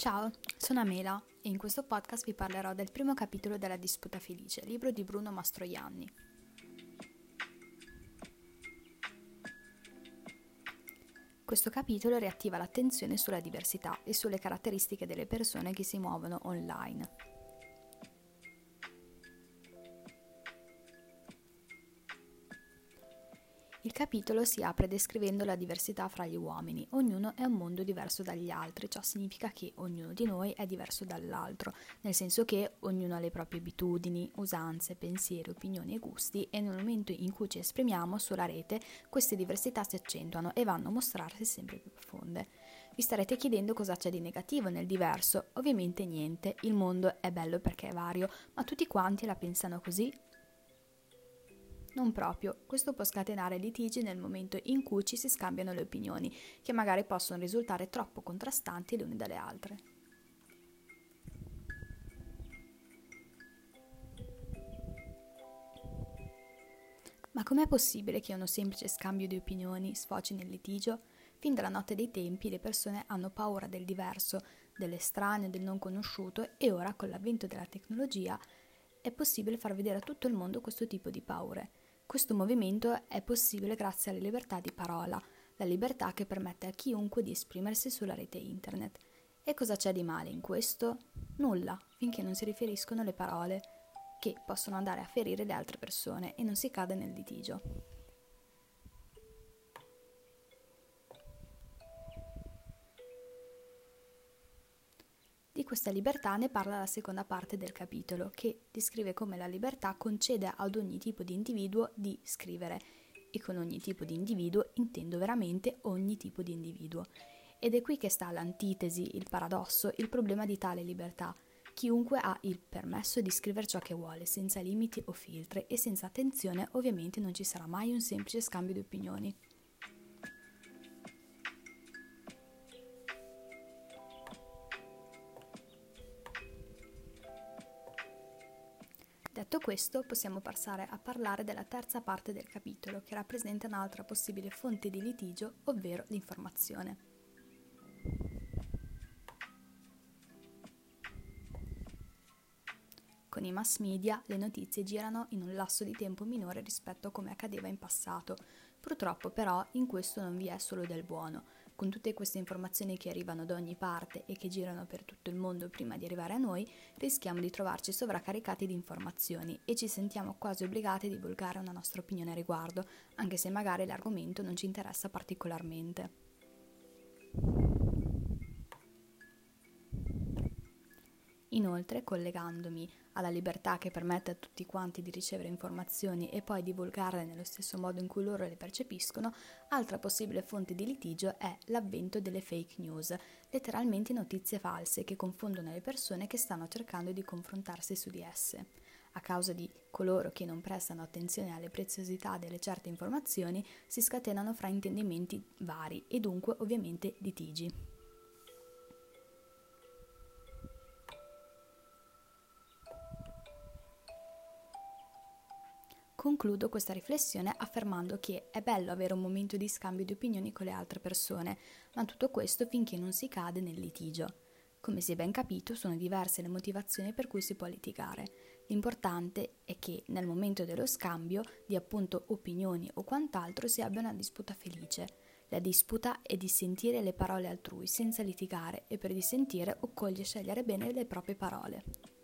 Ciao, sono Amela e in questo podcast vi parlerò del primo capitolo della Disputa Felice, libro di Bruno Mastroianni. Questo capitolo riattiva l'attenzione sulla diversità e sulle caratteristiche delle persone che si muovono online. Il capitolo si apre descrivendo la diversità fra gli uomini. Ognuno è un mondo diverso dagli altri, ciò significa che ognuno di noi è diverso dall'altro, nel senso che ognuno ha le proprie abitudini, usanze, pensieri, opinioni e gusti e nel momento in cui ci esprimiamo sulla rete queste diversità si accentuano e vanno a mostrarsi sempre più profonde. Vi starete chiedendo cosa c'è di negativo nel diverso? Ovviamente niente, il mondo è bello perché è vario, ma tutti quanti la pensano così? Non proprio, questo può scatenare litigi nel momento in cui ci si scambiano le opinioni, che magari possono risultare troppo contrastanti le une dalle altre. Ma com'è possibile che uno semplice scambio di opinioni sfoci nel litigio? Fin dalla notte dei tempi le persone hanno paura del diverso, dell'estraneo, del non conosciuto e ora con l'avvento della tecnologia è possibile far vedere a tutto il mondo questo tipo di paure. Questo movimento è possibile grazie alla libertà di parola, la libertà che permette a chiunque di esprimersi sulla rete internet. E cosa c'è di male in questo? Nulla, finché non si riferiscono le parole, che possono andare a ferire le altre persone e non si cade nel litigio. Questa libertà ne parla la seconda parte del capitolo, che descrive come la libertà concede ad ogni tipo di individuo di scrivere, e con ogni tipo di individuo intendo veramente ogni tipo di individuo. Ed è qui che sta l'antitesi, il paradosso, il problema di tale libertà. Chiunque ha il permesso di scrivere ciò che vuole, senza limiti o filtri e senza attenzione, ovviamente non ci sarà mai un semplice scambio di opinioni. Detto questo, possiamo passare a parlare della terza parte del capitolo, che rappresenta un'altra possibile fonte di litigio, ovvero l'informazione. Con i mass media le notizie girano in un lasso di tempo minore rispetto a come accadeva in passato. Purtroppo però in questo non vi è solo del buono con tutte queste informazioni che arrivano da ogni parte e che girano per tutto il mondo prima di arrivare a noi, rischiamo di trovarci sovraccaricati di informazioni e ci sentiamo quasi obbligati a divulgare una nostra opinione a riguardo, anche se magari l'argomento non ci interessa particolarmente. Inoltre, collegandomi alla libertà che permette a tutti quanti di ricevere informazioni e poi divulgarle nello stesso modo in cui loro le percepiscono, altra possibile fonte di litigio è l'avvento delle fake news, letteralmente notizie false che confondono le persone che stanno cercando di confrontarsi su di esse. A causa di coloro che non prestano attenzione alle preziosità delle certe informazioni, si scatenano fraintendimenti vari e dunque ovviamente litigi. Concludo questa riflessione affermando che è bello avere un momento di scambio di opinioni con le altre persone, ma tutto questo finché non si cade nel litigio. Come si è ben capito, sono diverse le motivazioni per cui si può litigare. L'importante è che nel momento dello scambio di appunto opinioni o quant'altro si abbia una disputa felice. La disputa è di sentire le parole altrui senza litigare e per dissentire occorre scegliere bene le proprie parole.